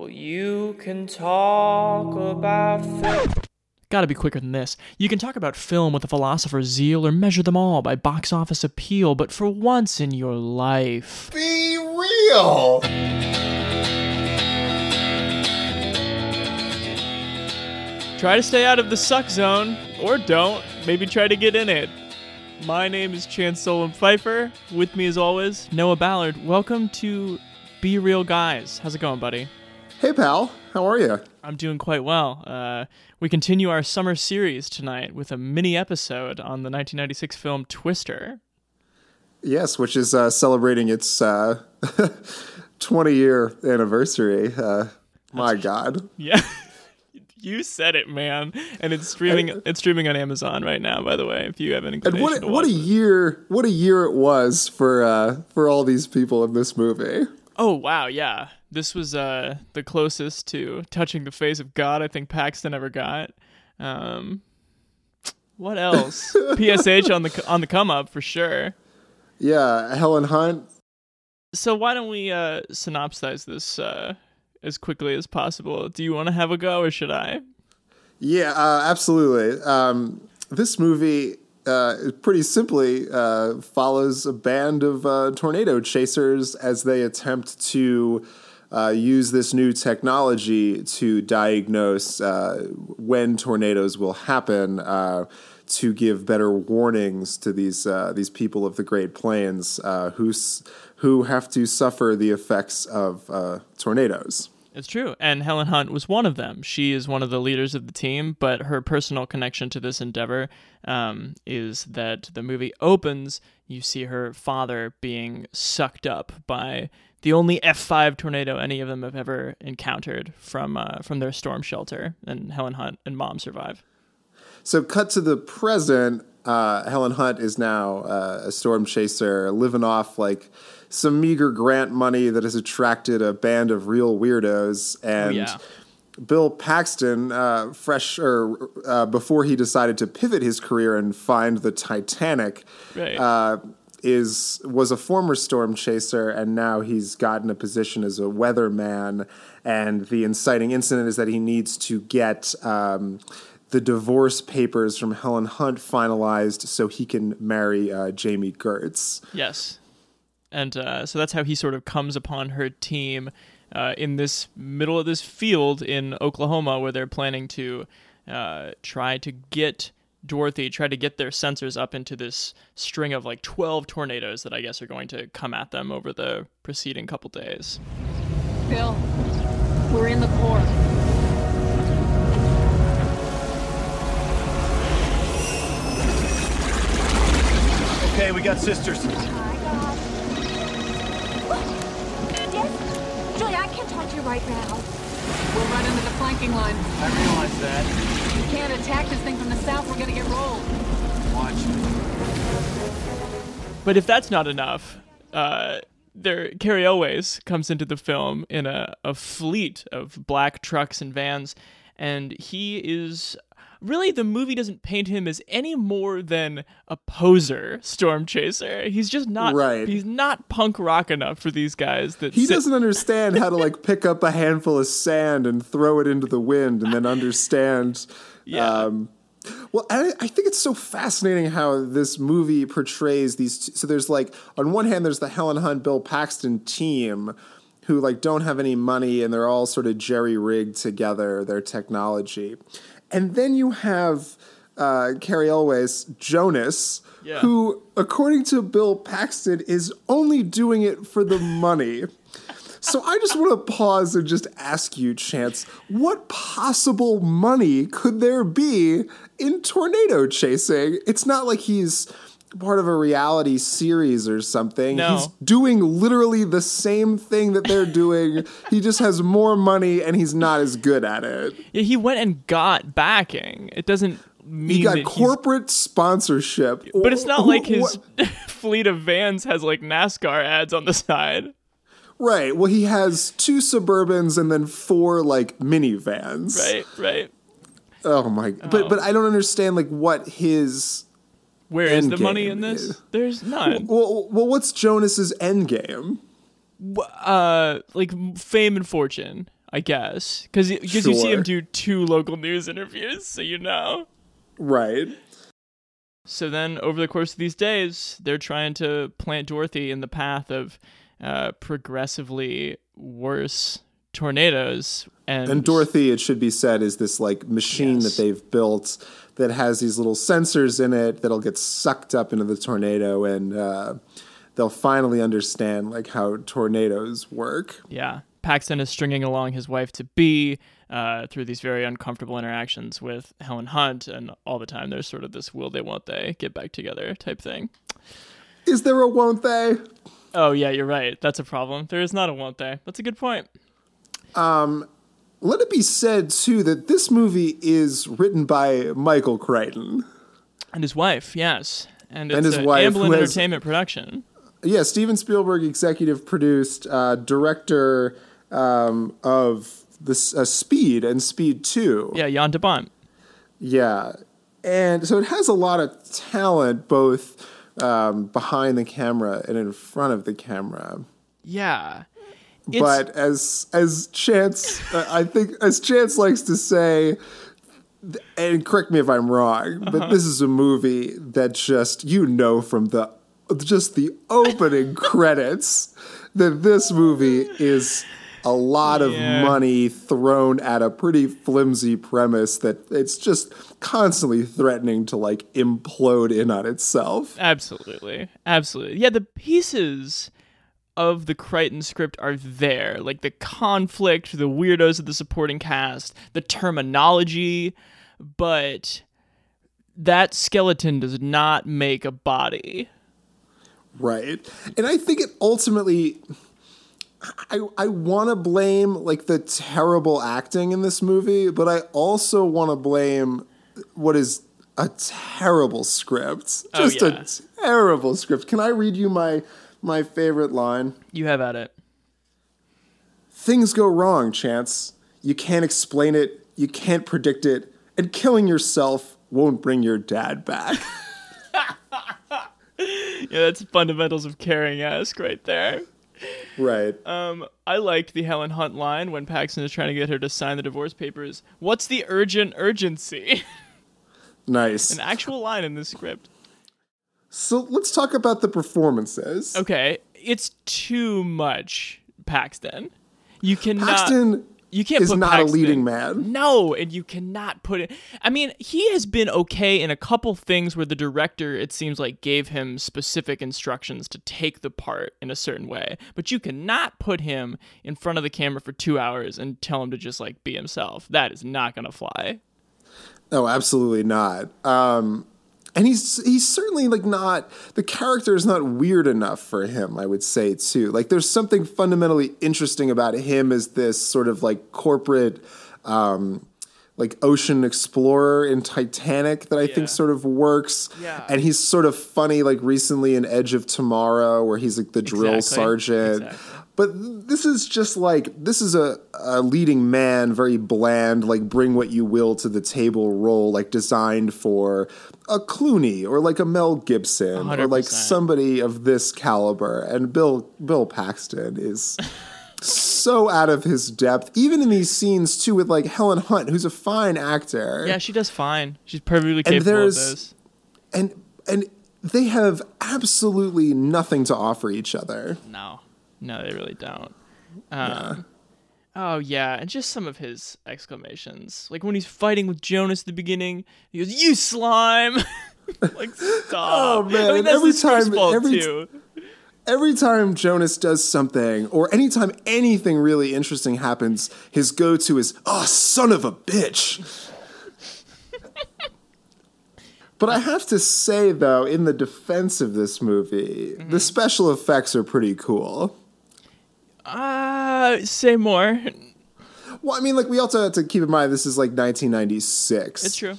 Well, you can talk about film. Gotta be quicker than this. You can talk about film with a philosopher's zeal or measure them all by box office appeal, but for once in your life. Be real! Try to stay out of the suck zone, or don't. Maybe try to get in it. My name is Chance Solem-Pfeifer. With me, as always, Noah Ballard. Welcome to Be Reel Guys. How's it going, buddy? Hey, pal. How are you? I'm doing quite well. Uh, we continue our summer series tonight with a mini episode on the 1996 film Twister. Yes, which is uh, celebrating its uh, 20 year anniversary. Uh, my God. Yeah. you said it, man. And it's streaming. it's streaming on Amazon right now. By the way, if you have any. And what what a year! What a year it was for uh, for all these people in this movie. Oh wow, yeah. This was uh, the closest to touching the face of God I think Paxton ever got. Um, what else? PSH on the on the come up for sure. Yeah, Helen Hunt. So why don't we uh, synopsize this uh, as quickly as possible. Do you want to have a go or should I? Yeah, uh, absolutely. Um, this movie uh, pretty simply uh, follows a band of uh, tornado chasers as they attempt to uh, use this new technology to diagnose uh, when tornadoes will happen. to give better warnings to these these people of the Great Plains who who have to suffer the effects of tornadoes. It's true. And Helen Hunt was one of them. She is one of the leaders of the team, but her personal connection to this endeavor um, is that the movie opens, you see her father being sucked up by the only F5 tornado any of them have ever encountered from uh, from their storm shelter, and Helen Hunt and mom survive. So, cut to the present. Uh, Helen Hunt is now uh, a storm chaser, living off like some meager grant money that has attracted a band of real weirdos. Oh, and oh, yeah. Bill Paxton, uh, fresh or uh, before he decided to pivot his career and find the Titanic, right. uh, is was a former storm chaser, and now he's gotten a position as a weatherman. And the inciting incident is that he needs to get. Um, the divorce papers from Helen Hunt finalized so he can marry uh, Jami Gertz. Yes and uh, so that's how he sort of comes upon her team uh, in this middle of this field in Oklahoma, where they're planning to uh, try to get Dorothy, try to get their sensors up into this string of like 12 tornadoes that I guess are going to come at them over the preceding couple days. Bill, we're in the core. Okay, we got sisters. Oh my God. Dead? Julia, I can't talk to you right now. We're right under the flanking line. I realize that. We can't attack this thing from the south. We're gonna get rolled. Watch. But if that's not enough, uh, there Cary Elwes comes into the film in a, a fleet of black trucks and vans, and he is really the movie doesn't paint him as any more than a poser storm chaser. He's just not right. He's not punk rock enough for these guys. That he sit- doesn't understand how to like pick up a handful of sand and throw it into the wind, and then understand. Yeah. Um, well, I, I, think it's so fascinating how this movie portrays these. T- so there's like on one hand, there's the Helen Hunt, Bill Paxton team who like don't have any money and they're all sort of jerry rigged together their technology and then you have uh, Cary Elwes, Jonas, yeah. who, according to Bill Paxton, is only doing it for the money. So I just want to pause and just ask you, Chance, what possible money could there be in tornado chasing? It's not like he's part of a reality series or something. No. He's doing literally the same thing that they're doing. he just has more money and he's not as good at it. Yeah, he went and got backing. It doesn't mean he got corporate sponsorship. But it's not like his fleet of vans has like NASCAR ads on the side. Right. Well, he has two Suburbans and then four like minivans. Right, right. Oh my! Oh. But but I don't understand like what his where is the money in this? There's none. Well, well, what's Jonas's end game? Uh, like fame and fortune. I guess, because because you see him do two local news interviews, so you know. Right. So then, over the course of these days, they're trying to plant Dorothy in the path of uh, progressively worse tornadoes. And, And Dorothy, it should be said, is this like machine Yes. that they've built that has these little sensors in it that'll get sucked up into the tornado, and uh, they'll finally understand like how tornadoes work. Yeah. Paxton is stringing along his wife to be uh, through these very uncomfortable interactions with Helen Hunt, and all the time there's sort of this will they, won't they get back together type thing. Is there a won't they? Oh, yeah, you're right. That's a problem. There is not a won't they. That's a good point. Let it be said too that this movie is written by Michael Crichton. And his wife, yes. And it's And his a wife, Amblin has- Entertainment production. Yeah, Steven Spielberg executive produced, uh, director um, of this uh, Speed and Speed Two. Yeah, Jan de Bont. Yeah. And so it has a lot of talent both um, behind the camera and in front of the camera. Yeah. It's, but as as Chance, uh, I think as Chance likes to say, and correct me if I'm wrong, Uh-huh. but this is a movie that just you know from the just the opening credits that this movie is a lot of Yeah. money thrown at a pretty flimsy premise that it's just constantly threatening to like implode in on itself. Absolutely. Absolutely. Yeah, the pieces of the Crichton script are there. Like the conflict, the weirdos of the supporting cast, the terminology, but that skeleton does not make a body. Right. And I think it ultimately I I want to blame like the terrible acting in this movie, but I also want to blame what is a terrible script. Oh, Just yeah. a terrible script. Can I read you my my favorite line? You have at it. Things go wrong, Chance. You can't explain it, you can't predict it, and killing yourself won't bring your dad back. Yeah, that's fundamentals of caring ask right there. right. Um, I liked the Helen Hunt line when Paxton is trying to get her to sign the divorce papers. What's the urgent urgency? nice. An actual line in the script. So let's talk about the performances. Okay, it's too much, Paxton. You cannot. Paxton you can't is not a leading man. No, and you cannot put it. I mean, he has been okay in a couple things where the director, it seems like, gave him specific instructions to take the part in a certain way. But you cannot put him in front of the camera for two hours and tell him to just like be himself. That is not gonna fly. No, absolutely not. Um, and he's he's certainly like not the character is not weird enough for him. I would say too. Like there's something fundamentally interesting about him as this sort of like corporate. Um, like ocean explorer in Titanic that I Yeah. think sort of works. Yeah. And he's sort of funny like recently in Edge of Tomorrow where he's like the drill Exactly. sergeant. Exactly. But this is just like this is a, a leading man, very bland, like bring what you will to the table role, like designed for a Clooney or like a Mel Gibson or like somebody of this caliber. And Bill Bill Paxton is so out of his depth, even in these scenes too, with like Helen Hunt, who's a fine actor. Yeah, she does fine. She's perfectly capable of there's- this. and and they have absolutely nothing to offer each other. No, no, they really don't. Um, Oh yeah, and just some of his exclamations, like when he's fighting with Jonas at the beginning, he goes, "You slime!" like stop. Oh, man, I mean, that's every time- every too. every time Jonas does something, or anytime anything really interesting happens, his go to is, oh, son of a bitch. but I have to say, though, in the defense of this movie, Mm-hmm. the special effects are pretty cool. Uh, say more. Well, I mean, like, we also have to keep in mind this is like 1996. It's true.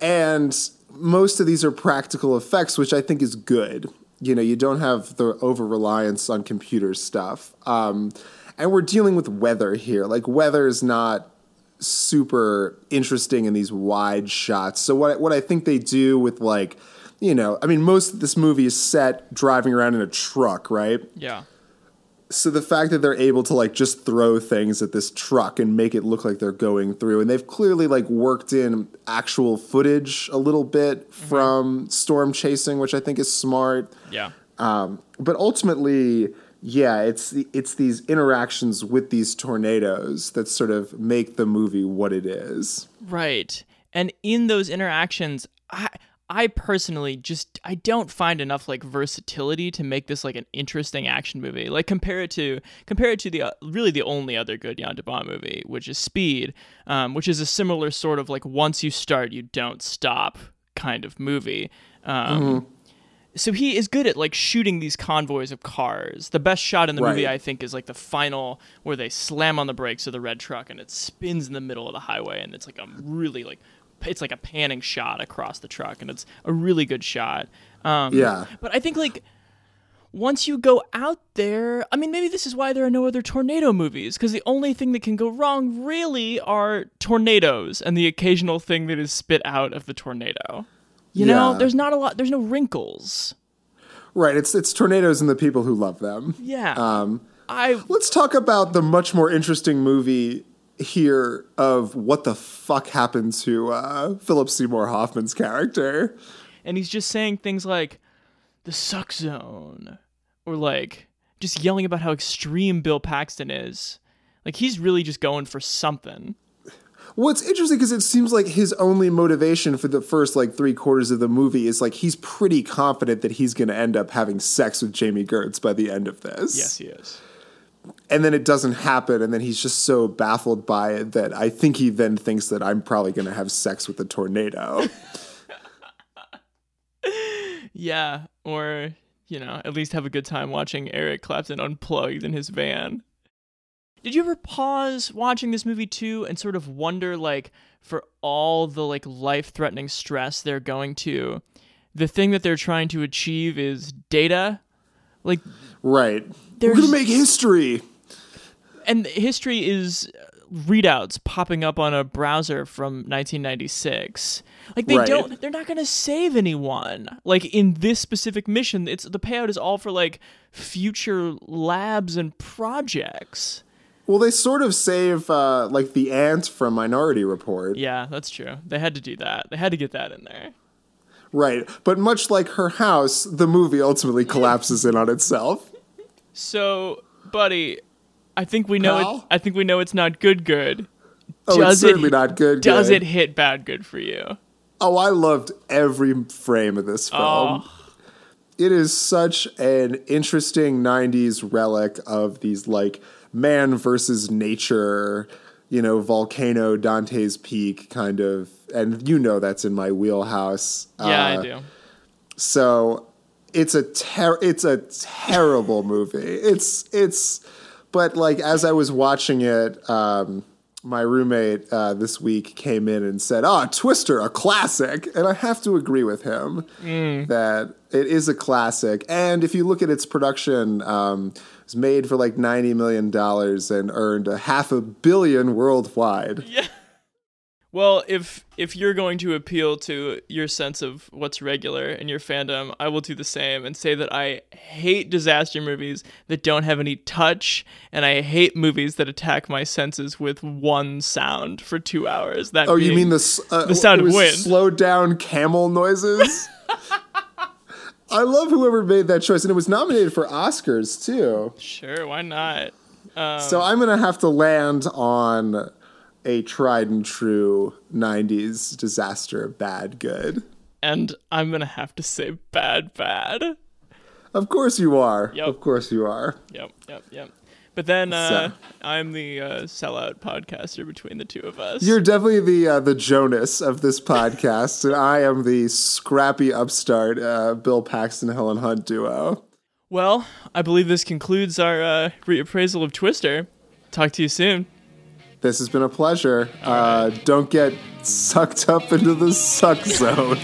And most of these are practical effects, which I think is good. You know, you don't have the over reliance on computer stuff. Um, and we're dealing with weather here. Like, weather is not super interesting in these wide shots. So, what, what I think they do with, like, you know, I mean, most of this movie is set driving around in a truck, right? Yeah. So the fact that they're able to like just throw things at this truck and make it look like they're going through and they've clearly like worked in actual footage a little bit from storm chasing which i think is smart Yeah. um, but ultimately yeah it's the, it's these interactions with these tornadoes that sort of make the movie what it is Right. And in those interactions, I I personally just I don't find enough like versatility to make this like an interesting action movie. Like compare it to compare it to the uh, really the only other good Bont movie, which is Speed, um, which is a similar sort of like once you start you don't stop kind of movie. Um, So he is good at like shooting these convoys of cars. The best shot in the movie, I think, is like the final where they slam on the brakes of the red truck and it spins in the middle of the highway, and it's like a really like it's like a panning shot across the truck, and it's a really good shot. Um, Yeah. But I think like once you go out there, I mean, maybe this is why there are no other tornado movies because the only thing that can go wrong really are tornadoes and the occasional thing that is spit out of the tornado. You know, there's not a lot. There's no wrinkles. right it's it's tornadoes and the people who love them Yeah. um, I Let's talk about the much more interesting movie here of what the fuck happened to uh, Philip Seymour Hoffman's character. and he's just saying things like the suck zone or like just yelling about how extreme Bill Paxton is. Like he's really just going for something. What's interesting because it seems like his only motivation for the first like three quarters of the movie is like he's pretty confident that he's going to end up having sex with Jami Gertz by the end of this. Yes, he is. And then it doesn't happen, and then he's just so baffled by it that I think he then thinks that I'm probably going to have sex with a tornado. Yeah, or you know, at least have a good time watching Eric Clapton unplugged in his van. Did you ever pause watching this movie too and sort of wonder like for all the like life-threatening stress they're going to, the thing that they're trying to achieve is data? Like right. We're going to make history. And history is uh, readouts popping up on a browser from 1996 like they Right. don't they're not going to save anyone like in this specific mission it's the payout is all for like future labs and projects Well, they sort of save uh, like the aunt from Minority Report. yeah that's true they had to do that they had to get that in there Right. But much like her house, the movie ultimately collapses in on itself. so buddy i think we know it i think we know it's not good good Oh, Does it's it- certainly not good. does good. it hit bad good for you Oh, I loved every frame of this film. Oh. It is such an interesting 90s relic of these like man versus nature, you know, volcano, Dante's Peak kind of, and you know that's in my wheelhouse. yeah Uh, i do So it's a ter- it's a terrible movie. It's it's but like as I was watching it, um, my roommate uh, this week came in and said, "Ah, Twister, a classic," and I have to agree with him that it is a classic. And if you look at its production, um, it was made for like ninety million dollars and earned a half a billion worldwide. Well, if if you're going to appeal to your sense of what's regular in your fandom, I will do the same and say that I hate disaster movies that don't have any touch, and I hate movies that attack my senses with one sound for two hours. That Oh, you mean the uh, the sound of wind. Slowed down camel noises. I love whoever made that choice, and it was nominated for Oscars too. Sure, why not? Um, So I'm gonna have to land on a tried and true '90s disaster, bad good. And I'm gonna have to say bad, bad. Of course you are. Yep. Of course you are. Yep, yep, yep. But then uh, So- I'm the uh, sellout podcaster between the two of us. You're definitely the uh, the Jonas of this podcast, and I am the scrappy upstart uh, Bill Paxton Helen Hunt duo. Well, I believe this concludes our uh, reappraisal of Twister. Talk to you soon. This has been a pleasure. Uh, don't get sucked up into the suck zone.